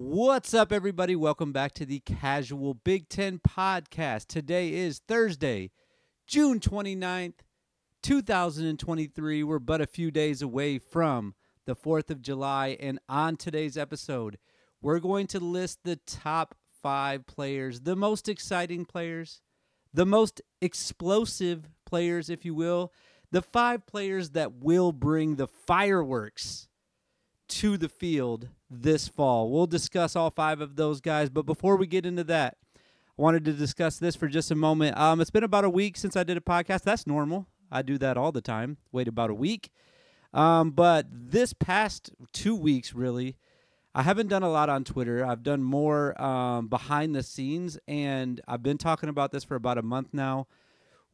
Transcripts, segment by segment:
What's up, everybody? Welcome back to the Casual Big Ten Podcast. Today is Thursday, June 29th, 2023. We're but a few days away from the 4th of July. And on today's episode, we're going to list the top five players, the most exciting players, the most explosive players, if you will, the five players that will bring the fireworks to the field this fall. We'll discuss all five of those guys, but before we get into that, I wanted to discuss this for just a moment. Um, it's been about a week since I did a podcast. That's normal. I do that all the time. Wait about a week. Um, but this past two weeks, really, I haven't done a lot on Twitter. I've done more um, behind the scenes, and I've been talking about this for about a month now.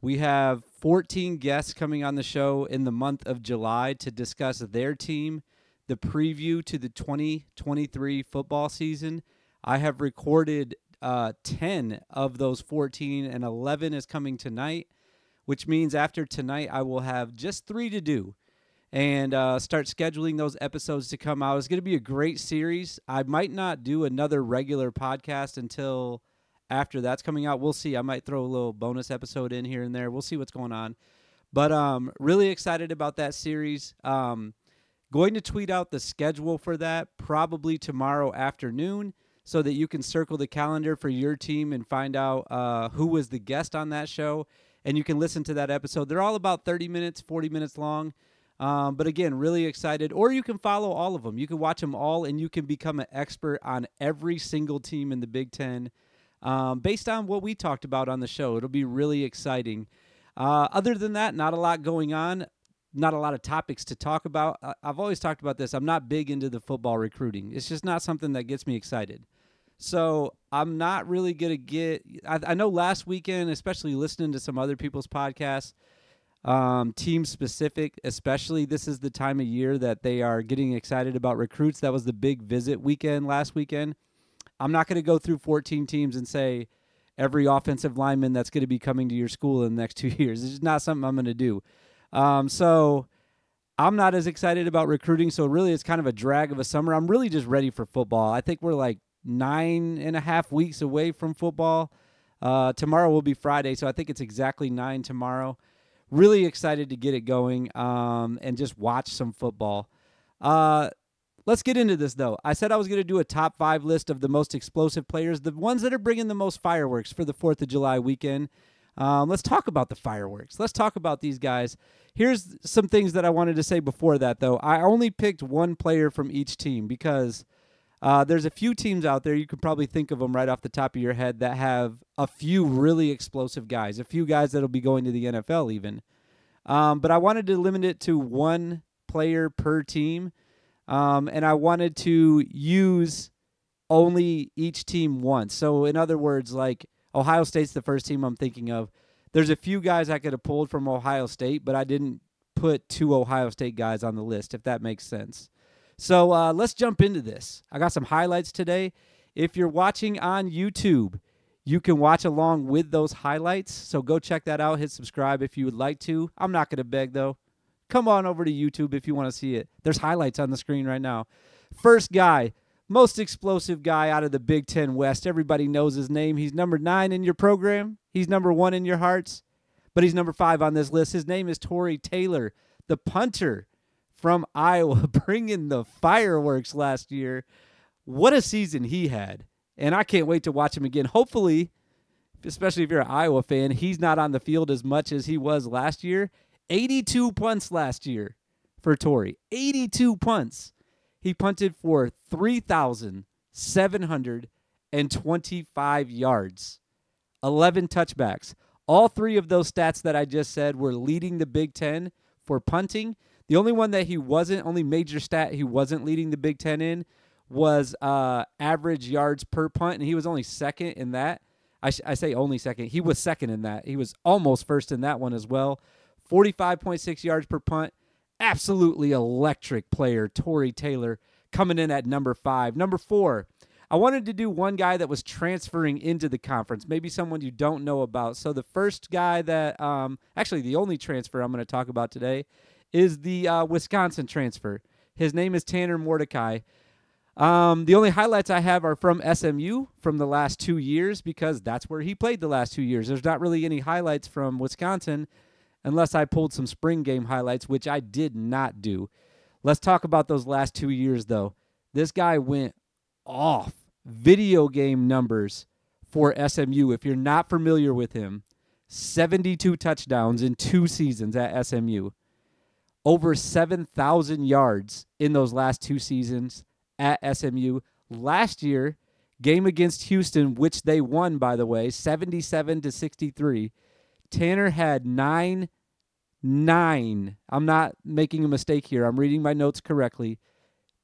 We have 14 guests coming on the show in the month of July to discuss their team, the preview to the 2023 football season. I have recorded uh, 10 of those 14, and 11 is coming tonight, which means after tonight, I will have just three to do and uh, start scheduling those episodes to come out. It's going to be a great series. I might not do another regular podcast until after that's coming out. We'll see. I might throw a little bonus episode in here and there. We'll see what's going on. But um, really excited about that series. Um, going to tweet out the schedule for that probably tomorrow afternoon so that you can circle the calendar for your team and find out uh, who was the guest on that show. And you can listen to that episode. They're all about 30 minutes, 40 minutes long. Um, but again, really excited. Or you can follow all of them. You can watch them all, and you can become an expert on every single team in the Big Ten um, based on what we talked about on the show. It'll be really exciting. Uh, other than that, not a lot going on. Not a lot of topics to talk about. I've always talked about this. I'm not big into the football recruiting. It's just not something that gets me excited. So I'm not really gonna get. I, I know last weekend, especially listening to some other people's podcasts, um, team specific, especially this is the time of year that they are getting excited about recruits. That was the big visit weekend last weekend. I'm not going to go through 14 teams and say every offensive lineman that's going to be coming to your school in the next two years. It's just not something I'm going to do. Um, so I'm not as excited about recruiting. So really, it's kind of a drag of a summer. I'm really just ready for football. I think we're like nine and a half weeks away from football. Uh, tomorrow will be Friday, so I think it's exactly nine tomorrow really excited to get it going um, and just watch some football. Uh, let's get into this though. I said I was going to do a top five list of the most explosive players, the ones that are bringing the most fireworks for the Fourth of July weekend. Um, let's talk about the fireworks. Let's talk about these guys. Here's some things that I wanted to say before that, though. I only picked one player from each team because uh, there's a few teams out there, you could probably think of them right off the top of your head, that have a few really explosive guys, a few guys that'll be going to the NFL even. Um, but I wanted to limit it to one player per team. Um, and I wanted to use only each team once. So, in other words, like Ohio State's the first team I'm thinking of. There's a few guys I could have pulled from Ohio State, but I didn't put two Ohio State guys on the list, if that makes sense. So uh, let's jump into this. I got some highlights today. If you're watching on YouTube, you can watch along with those highlights. So go check that out. Hit subscribe if you would like to. I'm not going to beg, though. Come on over to YouTube if you want to see it. There's highlights on the screen right now. First guy, most explosive guy out of the Big Ten West. Everybody knows his name. He's number nine in your program, he's number one in your hearts, but he's number five on this list. His name is Tory Taylor, the punter from Iowa, bringing the fireworks last year. What a season he had and I can't wait to watch him again. Hopefully, especially if you're an Iowa fan, he's not on the field as much as he was last year. 82 punts last year for Tory. 82 punts. He punted for 3,725 yards, 11 touchbacks. All three of those stats that I just said were leading the Big Ten for punting. The only one that he wasn't, only major stat he wasn't leading the Big Ten in was uh, average yards per punt, and he was only second in that. I, sh- I say only second. He was second in that. He was almost first in that one as well. 45.6 yards per punt. Absolutely electric player, Tory Taylor, coming in at number five. Number four, I wanted to do one guy that was transferring into the conference, maybe someone you don't know about. So the first guy that, um, actually, the only transfer I'm going to talk about today is the uh, Wisconsin transfer. His name is Tanner Mordecai. Um, the only highlights I have are from SMU from the last two years because that's where he played the last two years. There's not really any highlights from Wisconsin unless I pulled some spring game highlights, which I did not do. Let's talk about those last two years, though. This guy went off video game numbers for SMU. If you're not familiar with him, 72 touchdowns in two seasons at SMU, over 7,000 yards in those last two seasons at SMU. Last year, game against Houston, which they won, by the way, 77 to 63. Tanner had nine, nine. I'm not making a mistake here. I'm reading my notes correctly.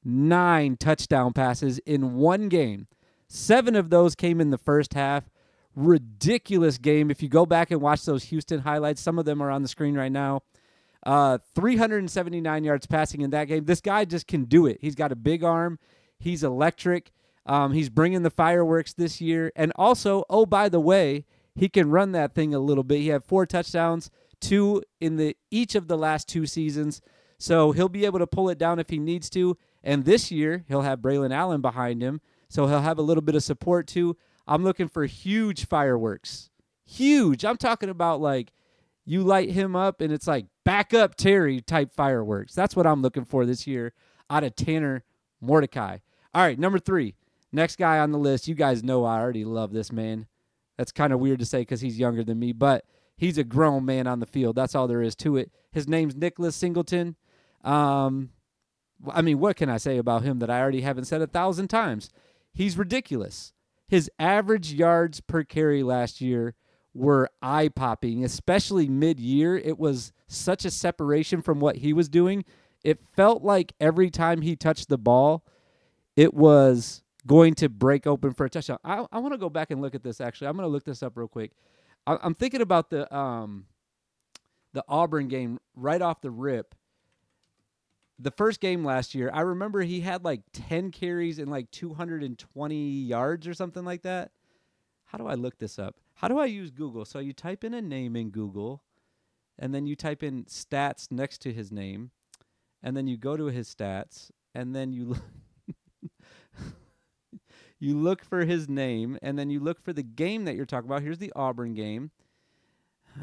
Nine touchdown passes in one game. Seven of those came in the first half. Ridiculous game. If you go back and watch those Houston highlights, some of them are on the screen right now. Uh, 379 yards passing in that game. This guy just can do it. He's got a big arm. He's electric. Um, he's bringing the fireworks this year. And also, oh, by the way, he can run that thing a little bit. He had four touchdowns, two in the each of the last two seasons. So he'll be able to pull it down if he needs to. And this year, he'll have Braylon Allen behind him. So he'll have a little bit of support too. I'm looking for huge fireworks. Huge. I'm talking about like you light him up and it's like back up Terry type fireworks. That's what I'm looking for this year out of Tanner Mordecai. All right, number three. Next guy on the list. You guys know I already love this man. That's kind of weird to say because he's younger than me, but he's a grown man on the field. That's all there is to it. His name's Nicholas Singleton. Um, I mean, what can I say about him that I already haven't said a thousand times? He's ridiculous. His average yards per carry last year were eye popping, especially mid year. It was such a separation from what he was doing. It felt like every time he touched the ball, it was going to break open for a touchdown. I, I want to go back and look at this actually. I'm going to look this up real quick. I, I'm thinking about the um, the Auburn game right off the rip. The first game last year, I remember he had like 10 carries and like 220 yards or something like that. How do I look this up? How do I use Google? So you type in a name in Google, and then you type in stats next to his name, and then you go to his stats, and then you you look for his name, and then you look for the game that you're talking about. Here's the Auburn game.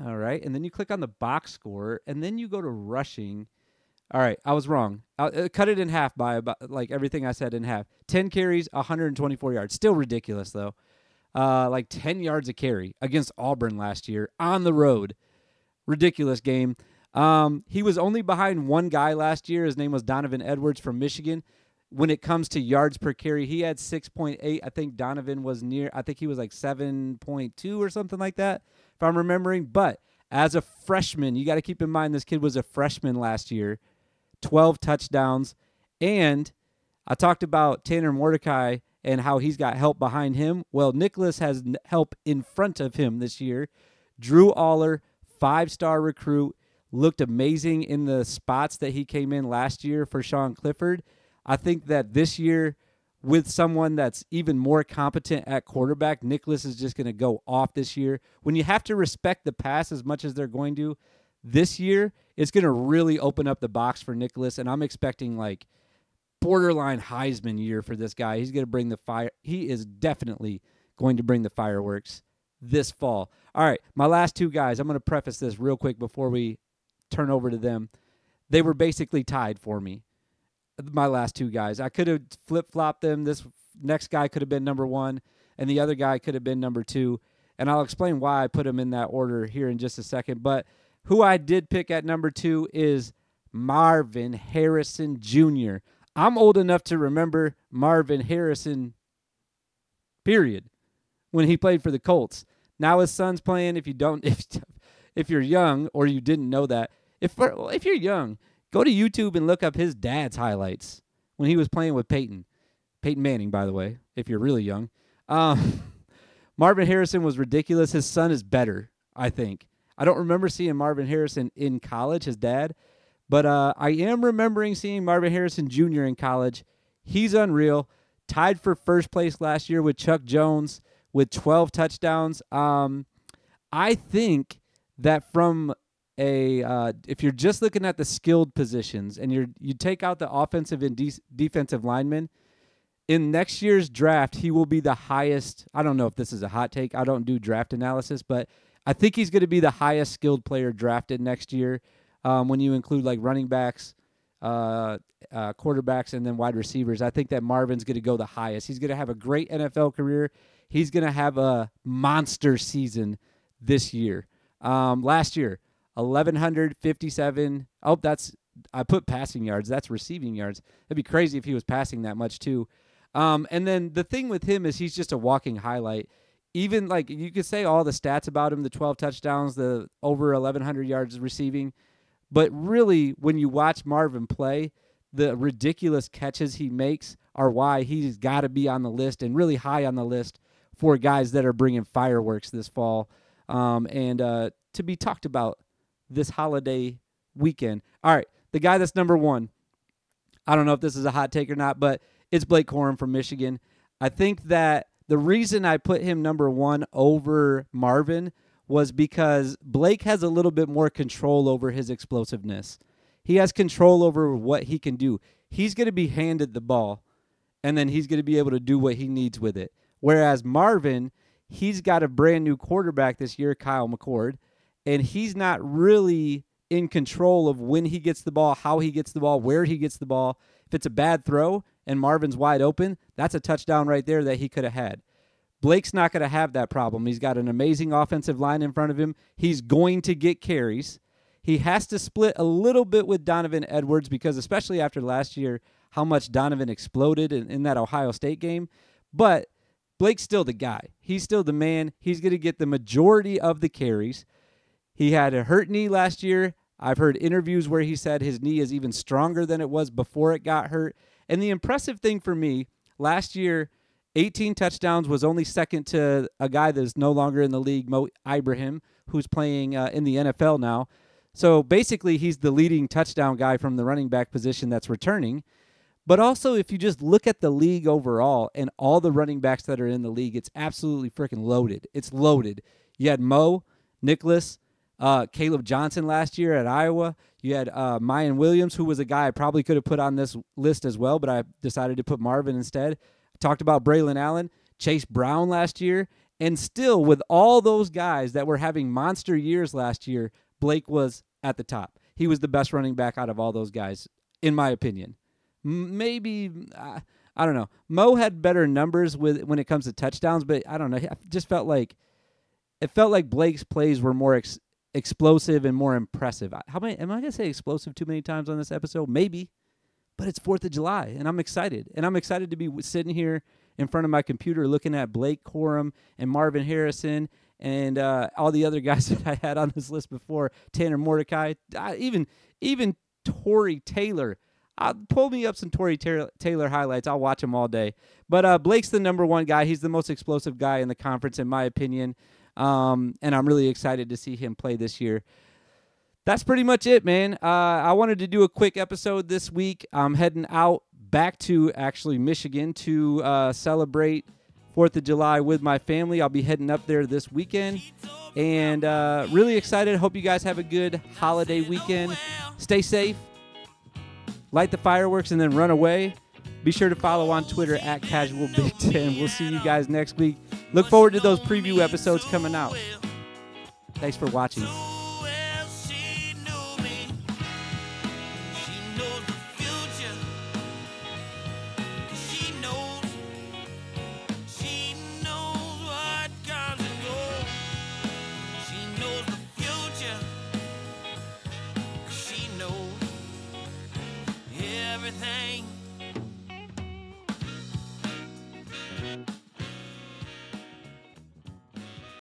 All right, and then you click on the box score, and then you go to rushing. All right, I was wrong. I uh, cut it in half by about like everything I said in half. Ten carries, 124 yards. Still ridiculous though uh, like 10 yards a carry against Auburn last year on the road. Ridiculous game. Um, he was only behind one guy last year. His name was Donovan Edwards from Michigan. When it comes to yards per carry, he had 6.8. I think Donovan was near, I think he was like 7.2 or something like that, if I'm remembering. But as a freshman, you got to keep in mind this kid was a freshman last year, 12 touchdowns. And I talked about Tanner Mordecai and how he's got help behind him. Well, Nicholas has help in front of him this year. Drew Allar, five star recruit, looked amazing in the spots that he came in last year for Sean Clifford. I think that this year, with someone that's even more competent at quarterback, Nicholas is just going to go off this year. When you have to respect the pass as much as they're going to this year, it's going to really open up the box for Nicholas. And I'm expecting like borderline Heisman year for this guy. He's going to bring the fire. He is definitely going to bring the fireworks this fall. All right, my last two guys. I'm going to preface this real quick before we turn over to them. They were basically tied for me. My last two guys. I could have flip flopped them. This next guy could have been number one, and the other guy could have been number two. And I'll explain why I put them in that order here in just a second. But who I did pick at number two is Marvin Harrison Jr. I'm old enough to remember Marvin Harrison, period, when he played for the Colts. Now his son's playing. If you don't, if if you're young or you didn't know that, if if you're young, go to YouTube and look up his dad's highlights when he was playing with Peyton, Peyton Manning, by the way. If you're really young, um, Marvin Harrison was ridiculous. His son is better, I think. I don't remember seeing Marvin Harrison in college, his dad, but uh, I am remembering seeing Marvin Harrison Jr. in college. He's unreal. Tied for first place last year with Chuck Jones with 12 touchdowns. Um, I think that from a uh, if you're just looking at the skilled positions and you're you take out the offensive and de- defensive linemen, in next year's draft, he will be the highest. I don't know if this is a hot take. I don't do draft analysis, but I think he's going to be the highest skilled player drafted next year um, when you include like running backs, uh, uh, quarterbacks, and then wide receivers. I think that Marvin's going to go the highest. He's going to have a great NFL career. He's going to have a monster season this year. Um, last year, 1,157. Oh, that's I put passing yards. That's receiving yards. It'd be crazy if he was passing that much too. Um, and then the thing with him is he's just a walking highlight. Even like you could say all the stats about him, the 12 touchdowns, the over 1,100 yards receiving, but really when you watch Marvin play, the ridiculous catches he makes are why he's got to be on the list and really high on the list for guys that are bringing fireworks this fall um, and uh, to be talked about this holiday weekend. All right, the guy that's number one. I don't know if this is a hot take or not, but it's Blake Corum from Michigan. I think that the reason I put him number one over Marvin was because Blake has a little bit more control over his explosiveness. He has control over what he can do. He's going to be handed the ball, and then he's going to be able to do what he needs with it. Whereas Marvin, he's got a brand new quarterback this year, Kyle McCord, and he's not really in control of when he gets the ball, how he gets the ball, where he gets the ball. If it's a bad throw and Marvin's wide open, that's a touchdown right there that he could have had. Blake's not going to have that problem. He's got an amazing offensive line in front of him. He's going to get carries. He has to split a little bit with Donovan Edwards because, especially after last year, how much Donovan exploded in, in that Ohio State game. But Blake's still the guy. He's still the man. He's going to get the majority of the carries. He had a hurt knee last year. I've heard interviews where he said his knee is even stronger than it was before it got hurt. And the impressive thing for me, last year, 18 touchdowns was only second to a guy that's no longer in the league, Mo Ibrahim, who's playing uh, in the NFL now. So basically, he's the leading touchdown guy from the running back position that's returning. But also, if you just look at the league overall and all the running backs that are in the league, it's absolutely freaking loaded. It's loaded. You had Mo, Nicholas, uh, Kaleb Johnson last year at Iowa. You had uh, Miyan Williams, who was a guy I probably could have put on this list as well, but I decided to put Marvin instead. I talked about Braylon Allen, Chase Brown last year, and still with all those guys that were having monster years last year, Blake was at the top. He was the best running back out of all those guys, in my opinion maybe uh, I don't know. Mo had better numbers with when it comes to touchdowns, but I don't know. I just felt like it felt like Blake's plays were more ex- explosive and more impressive. How many am I gonna say explosive too many times on this episode? Maybe, but it's Fourth of July, and I'm excited, and I'm excited to be sitting here in front of my computer looking at Blake Corum and Marvin Harrison and uh, all the other guys that I had on this list before, Tanner Mordecai, uh, even even Tory Taylor uh, pull me up some Tory Taylor highlights. I'll watch them all day. But uh, Blake's the number one guy. He's the most explosive guy in the conference, in my opinion. Um, and I'm really excited to see him play this year. That's pretty much it, man. Uh, I wanted to do a quick episode this week. I'm heading out back to actually Michigan to uh, celebrate Fourth of July with my family. I'll be heading up there this weekend, and uh, really excited. Hope you guys have a good holiday weekend. Stay safe light the fireworks, and then run away. Be sure to follow on Twitter at Casual Big Ten. We'll see you guys next week. Look forward to those preview episodes coming out. Thanks for watching.